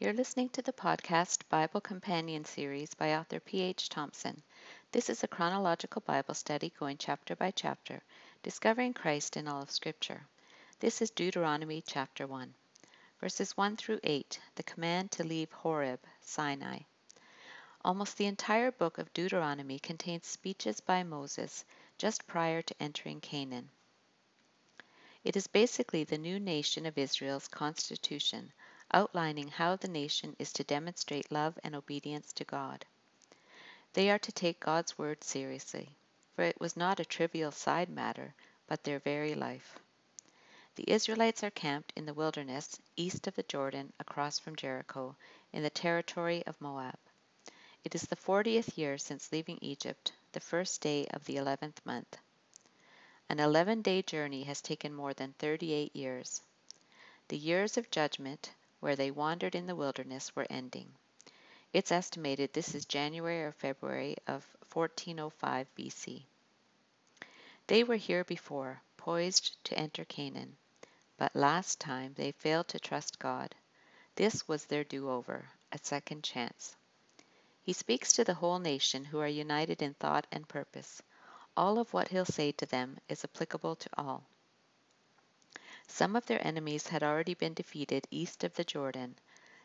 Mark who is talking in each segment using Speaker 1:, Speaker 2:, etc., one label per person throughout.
Speaker 1: You're listening to the podcast Bible Companion series by author P.H. Thompson. This is a chronological Bible study going chapter by chapter, discovering Christ in all of Scripture. This is Deuteronomy chapter 1. Verses 1 through 8, the command to leave Horeb, Sinai. Almost the entire book of Deuteronomy contains speeches by Moses just prior to entering Canaan. It is basically the new nation of Israel's constitution, outlining how the nation is to demonstrate love and obedience to God. They are to take God's word seriously, for it was not a trivial side matter, but their very life. The Israelites are camped in the wilderness east of the Jordan across from Jericho in the territory of Moab. It is the fortieth year since leaving Egypt, the first day of the eleventh month. An 11 day journey has taken more than 38 years. The years of judgment, where they wandered in the wilderness, were ending. It's estimated this is January or February of 1405 BC. They were here before, poised to enter Canaan, but last time they failed to trust God. This was their do over, a second chance. He speaks to the whole nation who are united in thought and purpose all of what he'll say to them is applicable to all. Some of their enemies had already been defeated east of the Jordan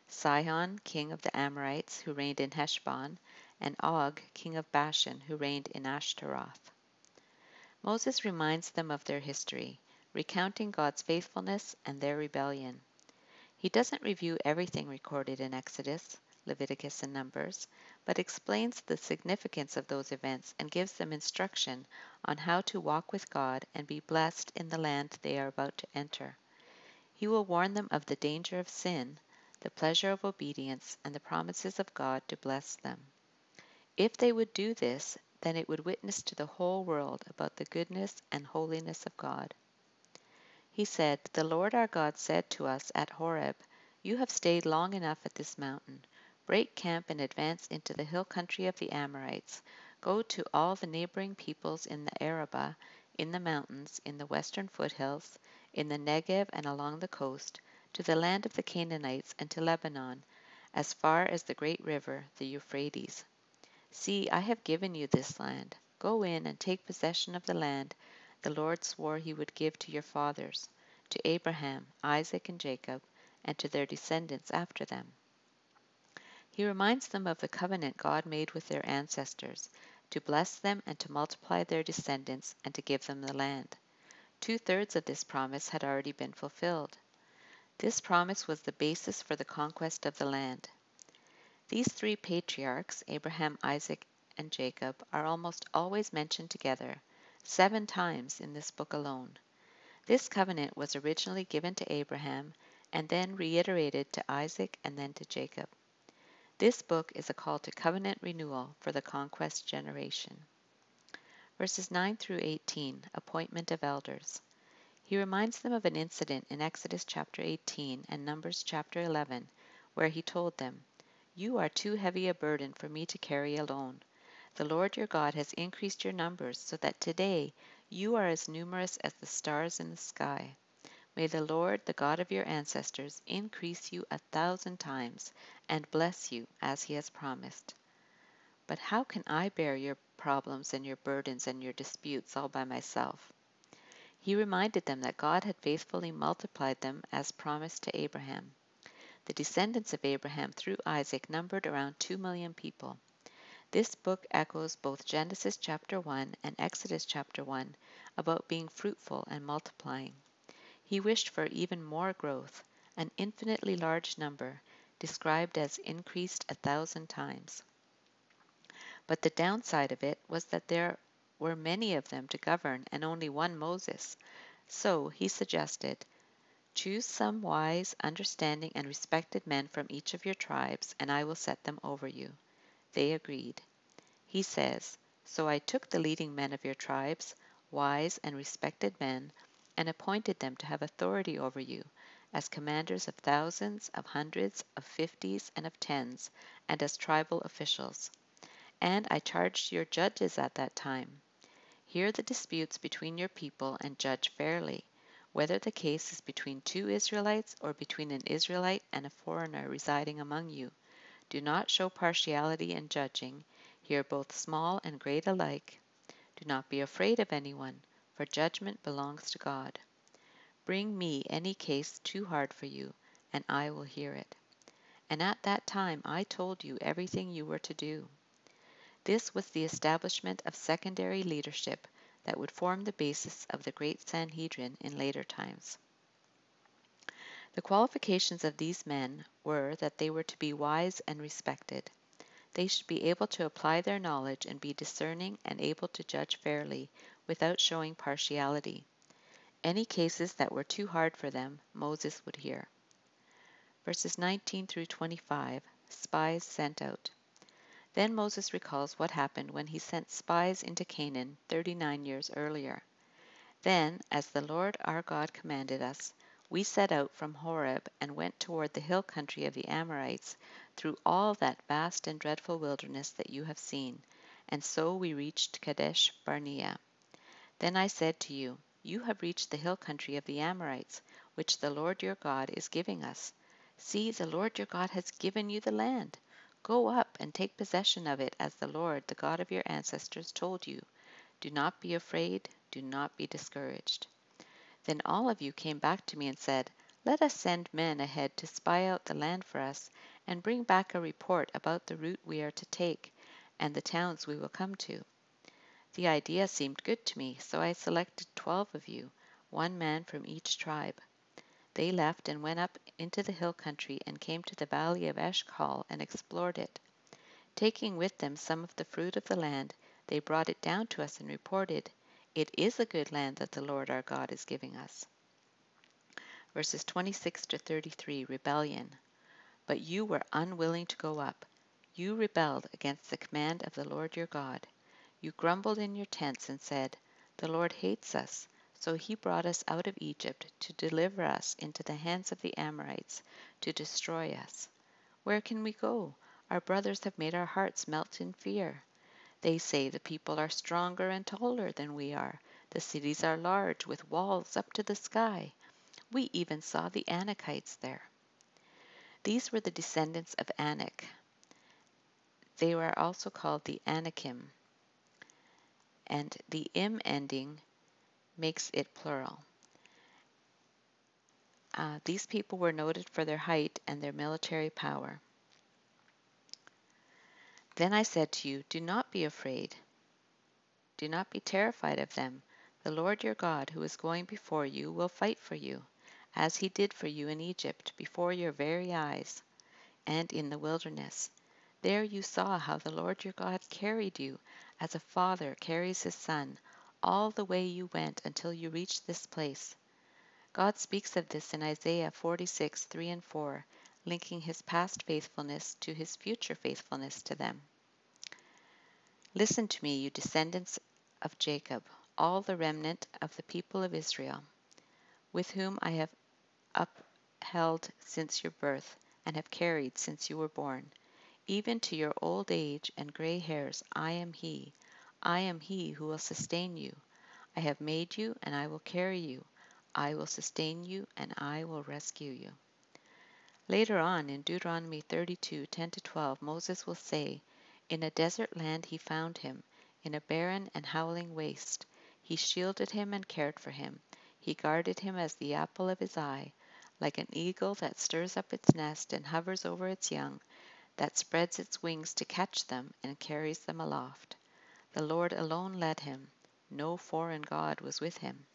Speaker 1: Sihon, king of the Amorites, who reigned in Heshbon, and Og, king of Bashan, who reigned in Ashtaroth. Moses reminds them of their history, recounting God's faithfulness and their rebellion. He doesn't review everything recorded in Exodus, Leviticus, and Numbers, but explains the significance of those events and gives them instruction on how to walk with God and be blessed in the land they are about to enter. He will warn them of the danger of sin, the pleasure of obedience, and the promises of God to bless them. If they would do this, then it would witness to the whole world about the goodness and holiness of God. He said, The Lord our God said to us at Horeb, You have stayed long enough at this mountain. Break camp and advance into the hill country of the Amorites. Go to all the neighboring peoples in the Arabah, in the mountains, in the western foothills, in the Negev and along the coast, to the land of the Canaanites and to Lebanon, as far as the great river, the Euphrates. See, I have given you this land. Go in and take possession of the land the Lord swore he would give to your fathers, to Abraham, Isaac, and Jacob, and to their descendants after them. He reminds them of the covenant God made with their ancestors, to bless them and to multiply their descendants and to give them the land. Two thirds of this promise had already been fulfilled. This promise was the basis for the conquest of the land. These three patriarchs, Abraham, Isaac, and Jacob, are almost always mentioned together, seven times in this book alone. This covenant was originally given to Abraham and then reiterated to Isaac and then to Jacob. This book is a call to covenant renewal for the conquest generation. Verses 9 through 18 Appointment of Elders. He reminds them of an incident in Exodus chapter 18 and Numbers chapter 11, where he told them, You are too heavy a burden for me to carry alone. The Lord your God has increased your numbers so that today you are as numerous as the stars in the sky. May the Lord, the God of your ancestors, increase you a thousand times and bless you as he has promised. But how can I bear your problems and your burdens and your disputes all by myself? He reminded them that God had faithfully multiplied them as promised to Abraham. The descendants of Abraham through Isaac numbered around 2 million people. This book echoes both Genesis chapter 1 and Exodus chapter 1 about being fruitful and multiplying. He wished for even more growth, an infinitely large number, described as increased a thousand times. But the downside of it was that there were many of them to govern and only one Moses. So he suggested, Choose some wise, understanding, and respected men from each of your tribes, and I will set them over you. They agreed. He says, So I took the leading men of your tribes, wise and respected men, and appointed them to have authority over you, as commanders of thousands, of hundreds, of fifties, and of tens, and as tribal officials. And I charged your judges at that time Hear the disputes between your people and judge fairly. whether the case is between two Israelites or between an Israelite and a foreigner residing among you. Do not show partiality in judging, Hear both small and great alike. Do not be afraid of anyone, for judgment belongs to God. Bring me any case too hard for you, and I will hear it. And at that time I told you everything you were to do. This was the establishment of secondary leadership that would form the basis of the great Sanhedrin in later times. The qualifications of these men were that they were to be wise and respected. They should be able to apply their knowledge and be discerning and able to judge fairly without showing partiality. Any cases that were too hard for them, Moses would hear. Verses 19 through 25 Spies sent out. Then Moses recalls what happened when he sent spies into Canaan 39 years earlier. Then, as the Lord our God commanded us, we set out from Horeb and went toward the hill country of the Amorites through all that vast and dreadful wilderness that you have seen, and so we reached Kadesh Barnea. Then I said to you, You have reached the hill country of the Amorites, which the Lord your God is giving us. See, the Lord your God has given you the land. Go up and take possession of it as the Lord, the God of your ancestors, told you. Do not be afraid, do not be discouraged. Then all of you came back to me and said, Let us send men ahead to spy out the land for us, and bring back a report about the route we are to take, and the towns we will come to. The idea seemed good to me, so I selected twelve of you, one man from each tribe. They left and went up into the hill country and came to the valley of Eshcol and explored it. Taking with them some of the fruit of the land, they brought it down to us and reported, It is a good land that the Lord our God is giving us. Verses 26 to 33 Rebellion. But you were unwilling to go up. You rebelled against the command of the Lord your God. You grumbled in your tents and said, The Lord hates us so he brought us out of Egypt to deliver us into the hands of the Amorites, to destroy us. Where can we go? Our brothers have made our hearts melt in fear. They say the people are stronger and taller than we are. The cities are large, with walls up to the sky. We even saw the Anakites there. These were the descendants of Anak. They were also called the Anakim. And the im ending makes it plural. Uh, these people were noted for their height and their military power. Then I said to you, Do not be afraid. Do not be terrified of them. The Lord your God, who is going before you, will fight for you, as he did for you in Egypt, before your very eyes, and in the wilderness. There you saw how the Lord your God carried you, as a father carries his son, all the way you went until you reached this place. God speaks of this in Isaiah 46 3 and 4, linking his past faithfulness to his future faithfulness to them. Listen to me, you descendants of Jacob, all the remnant of the people of Israel, with whom I have upheld since your birth, and have carried since you were born. Even to your old age and gray hairs, I am He. I am He who will sustain you. I have made you, and I will carry you. I will sustain you, and I will rescue you. Later on in Deuteronomy 32 10 12, Moses will say, In a desert land he found him, in a barren and howling waste. He shielded him and cared for him. He guarded him as the apple of his eye, like an eagle that stirs up its nest and hovers over its young, that spreads its wings to catch them and carries them aloft. The Lord alone led him. No foreign God was with him.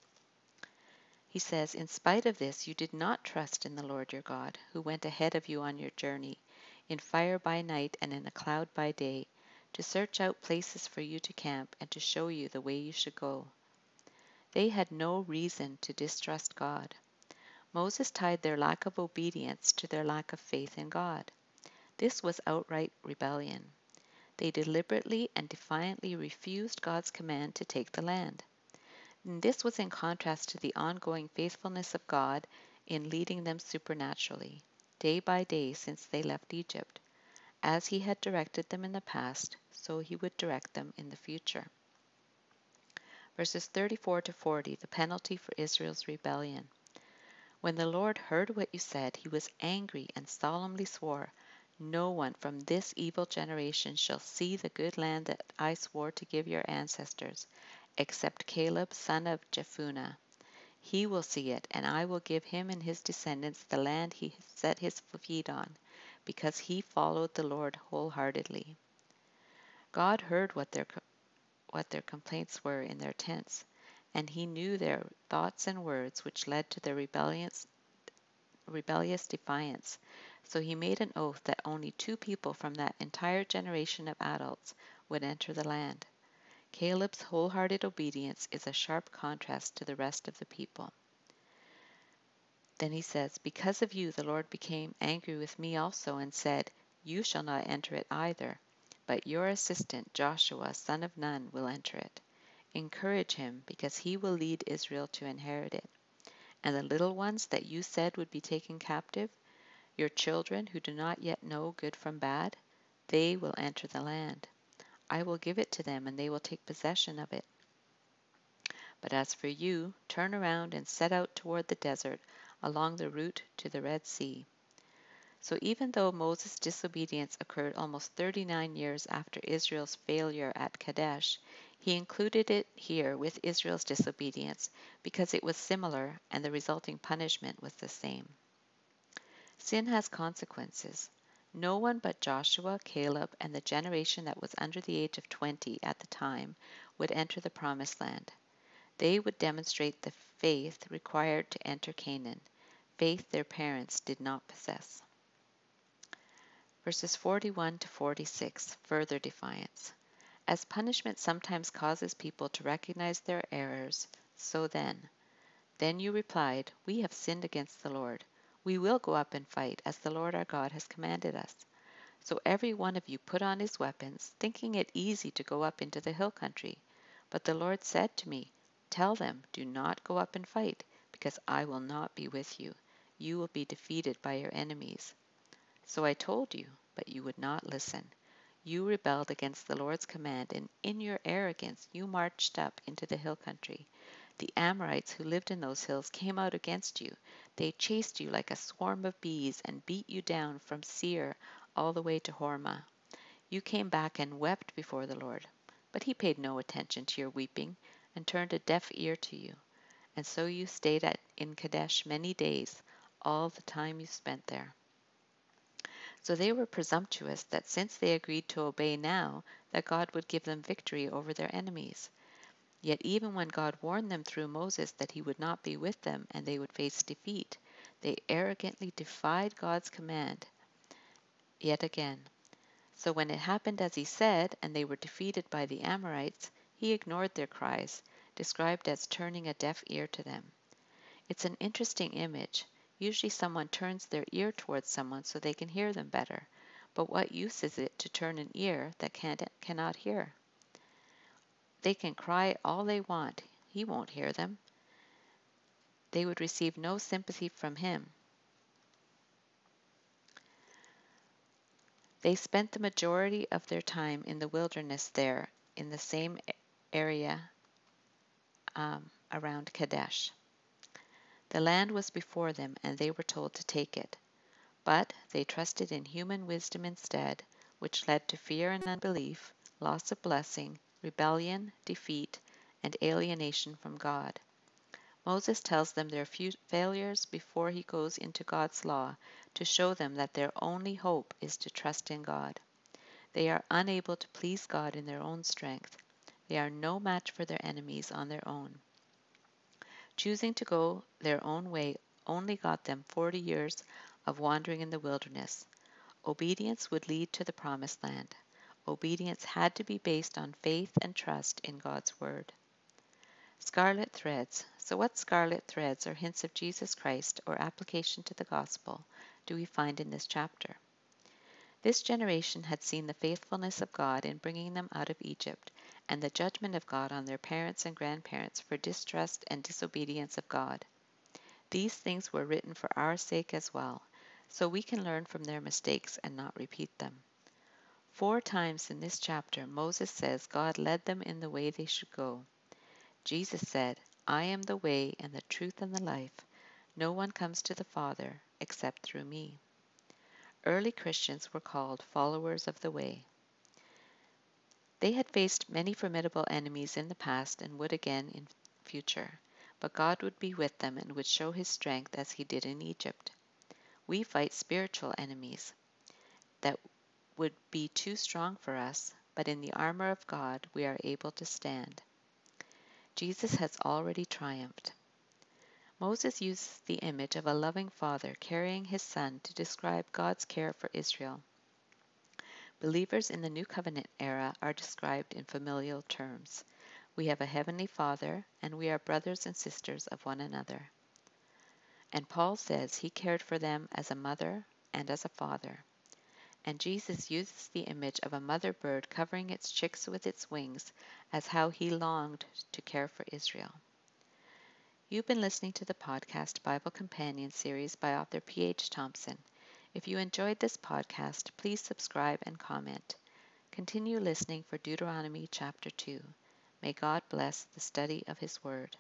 Speaker 1: He says, In spite of this, you did not trust in the Lord your God, who went ahead of you on your journey, in fire by night and in a cloud by day, to search out places for you to camp and to show you the way you should go. They had no reason to distrust God. Moses tied their lack of obedience to their lack of faith in God. This was outright rebellion. They deliberately and defiantly refused God's command to take the land. And this was in contrast to the ongoing faithfulness of God in leading them supernaturally, day by day since they left Egypt. As He had directed them in the past, so He would direct them in the future. Verses 34 to 40, the penalty for Israel's rebellion. When the Lord heard what you said, he was angry and solemnly swore, No one from this evil generation shall see the good land that I swore to give your ancestors, except Caleb son of Jephunneh. He will see it, and I will give him and his descendants the land he set his feet on, because he followed the Lord wholeheartedly. God heard what their what their complaints were in their tents, and he knew their thoughts and words which led to their rebellious, rebellious defiance. So he made an oath that only two people from that entire generation of adults would enter the land. Caleb's wholehearted obedience is a sharp contrast to the rest of the people. Then he says, Because of you the Lord became angry with me also, and said, You shall not enter it either. But your assistant Joshua son of Nun will enter it. Encourage him, because he will lead Israel to inherit it. And the little ones that you said would be taken captive, your children who do not yet know good from bad, they will enter the land. I will give it to them, and they will take possession of it. But as for you, turn around and set out toward the desert along the route to the Red Sea. So even though Moses' disobedience occurred almost 39 years after Israel's failure at Kadesh, he included it here with Israel's disobedience because it was similar and the resulting punishment was the same. Sin has consequences. No one but Joshua, Caleb, and the generation that was under the age of 20 at the time would enter the Promised Land. They would demonstrate the faith required to enter Canaan, faith their parents did not possess. Verses 41 to 46 Further defiance. As punishment sometimes causes people to recognize their errors, so then. Then you replied, We have sinned against the Lord. We will go up and fight, as the Lord our God has commanded us. So every one of you put on his weapons, thinking it easy to go up into the hill country. But the Lord said to me, Tell them, Do not go up and fight, because I will not be with you. You will be defeated by your enemies. So I told you, but you would not listen. You rebelled against the Lord's command, and in your arrogance you marched up into the hill country. The Amorites who lived in those hills came out against you. They chased you like a swarm of bees and beat you down from Seir all the way to Hormah. You came back and wept before the Lord, but he paid no attention to your weeping and turned a deaf ear to you. And so you stayed at, in Kadesh many days, all the time you spent there. So they were presumptuous that since they agreed to obey now, that God would give them victory over their enemies. Yet even when God warned them through Moses that he would not be with them and they would face defeat, they arrogantly defied God's command yet again. So when it happened as he said, and they were defeated by the Amorites, he ignored their cries, described as turning a deaf ear to them. It's an interesting image. Usually someone turns their ear towards someone so they can hear them better. But what use is it to turn an ear that can't, cannot hear? They can cry all they want. He won't hear them. They would receive no sympathy from him. They spent the majority of their time in the wilderness there, in the same area um, around Kadesh. The land was before them, and they were told to take it. But they trusted in human wisdom instead, which led to fear and unbelief, loss of blessing, rebellion, defeat, and alienation from God. Moses tells them their failures before he goes into God's law to show them that their only hope is to trust in God. They are unable to please God in their own strength. They are no match for their enemies on their own. Choosing to go their own way only got them 40 years of wandering in the wilderness. Obedience would lead to the promised land. Obedience had to be based on faith and trust in God's Word. Scarlet threads. So, what scarlet threads or hints of Jesus Christ or application to the gospel do we find in this chapter? This generation had seen the faithfulness of God in bringing them out of Egypt and the judgment of God on their parents and grandparents for distrust and disobedience of God. These things were written for our sake as well, so we can learn from their mistakes and not repeat them. Four times in this chapter, Moses says God led them in the way they should go. Jesus said, I am the way and the truth and the life. No one comes to the Father except through me. Early Christians were called followers of the way. They had faced many formidable enemies in the past and would again in future, but God would be with them and would show his strength as he did in Egypt. We fight spiritual enemies that would be too strong for us, but in the armor of God we are able to stand. Jesus has already triumphed. Moses uses the image of a loving father carrying his son to describe God's care for Israel. Believers in the New Covenant era are described in familial terms. We have a Heavenly Father, and we are brothers and sisters of one another. And Paul says he cared for them as a mother and as a father. And Jesus uses the image of a mother bird covering its chicks with its wings as how he longed to care for Israel. You've been listening to the podcast Bible Companion series by author P.H. Thompson. If you enjoyed this podcast, please subscribe and comment. Continue listening for Deuteronomy chapter 2. May God bless the study of His Word.